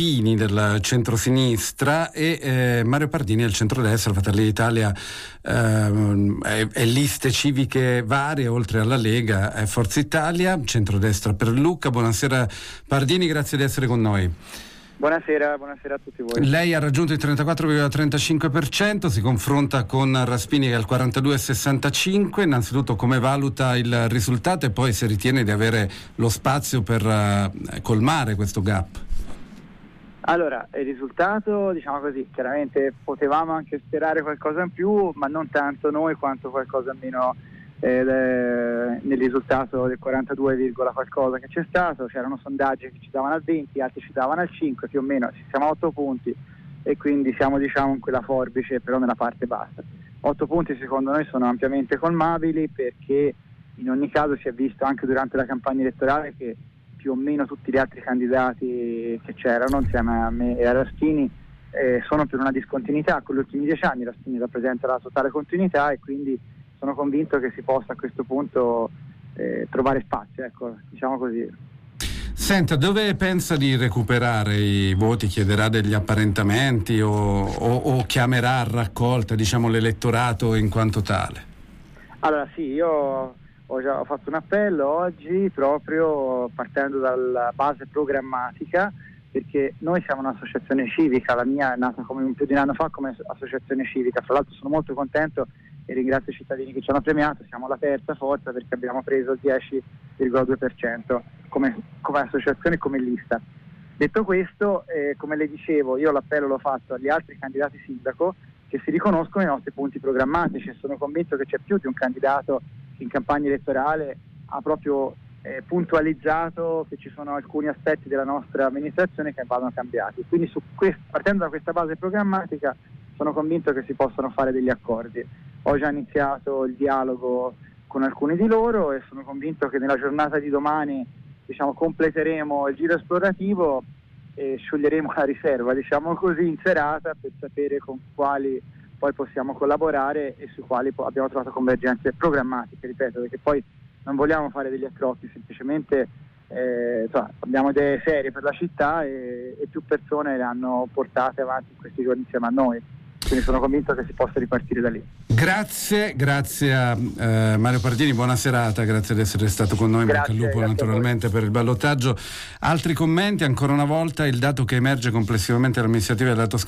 Pini del centro-sinistra e eh, Mario Pardini del centro-destra, Fratelli d'Italia ehm, e, e liste civiche varie, oltre alla Lega, è Forza Italia, centro-destra per Luca. Buonasera Pardini, grazie di essere con noi. Buonasera, buonasera, a tutti voi. Lei ha raggiunto il 34,35%, si confronta con Raspini che è al 42,65%. Innanzitutto come valuta il risultato e poi se ritiene di avere lo spazio per uh, colmare questo gap? Allora, il risultato, diciamo così, chiaramente potevamo anche sperare qualcosa in più, ma non tanto noi quanto qualcosa in meno eh, nel risultato del 42, qualcosa che c'è stato. C'erano sondaggi che ci davano al 20, altri ci davano al 5, più o meno ci siamo a 8 punti e quindi siamo diciamo in quella forbice, però nella parte bassa. 8 punti secondo noi sono ampiamente colmabili perché in ogni caso si è visto anche durante la campagna elettorale che più o meno tutti gli altri candidati che c'erano insieme a me e a Raschini eh, sono per una discontinuità con gli ultimi dieci anni, Raschini rappresenta la totale continuità e quindi sono convinto che si possa a questo punto eh, trovare spazio, ecco, diciamo così. Senta, dove pensa di recuperare i voti? Chiederà degli apparentamenti o, o, o chiamerà a raccolta diciamo, l'elettorato in quanto tale? Allora sì, io ho già fatto un appello oggi proprio partendo dalla base programmatica perché noi siamo un'associazione civica, la mia è nata come più di un anno fa come associazione civica, fra l'altro sono molto contento e ringrazio i cittadini che ci hanno premiato, siamo la terza forza perché abbiamo preso il 10,2% come, come associazione e come lista. Detto questo, eh, come le dicevo, io l'appello l'ho fatto agli altri candidati sindaco che si riconoscono i nostri punti programmatici e sono convinto che c'è più di un candidato in campagna elettorale ha proprio eh, puntualizzato che ci sono alcuni aspetti della nostra amministrazione che vanno cambiati. Quindi quest- partendo da questa base programmatica sono convinto che si possano fare degli accordi. Ho già iniziato il dialogo con alcuni di loro e sono convinto che nella giornata di domani diciamo, completeremo il giro esplorativo e scioglieremo la riserva, diciamo così, in serata per sapere con quali poi possiamo collaborare e sui quali abbiamo trovato convergenze programmatiche, ripeto, perché poi non vogliamo fare degli accrocchi, semplicemente eh, insomma, abbiamo idee serie per la città e, e più persone le hanno portate avanti in questi giorni insieme a noi quindi sono convinto che si possa ripartire da lì. Grazie, grazie a eh, Mario Pardini, buona serata, grazie di essere stato con noi, grazie, al lupo naturalmente per il ballottaggio. Altri commenti, ancora una volta il dato che emerge complessivamente dall'amministrativa della Toscana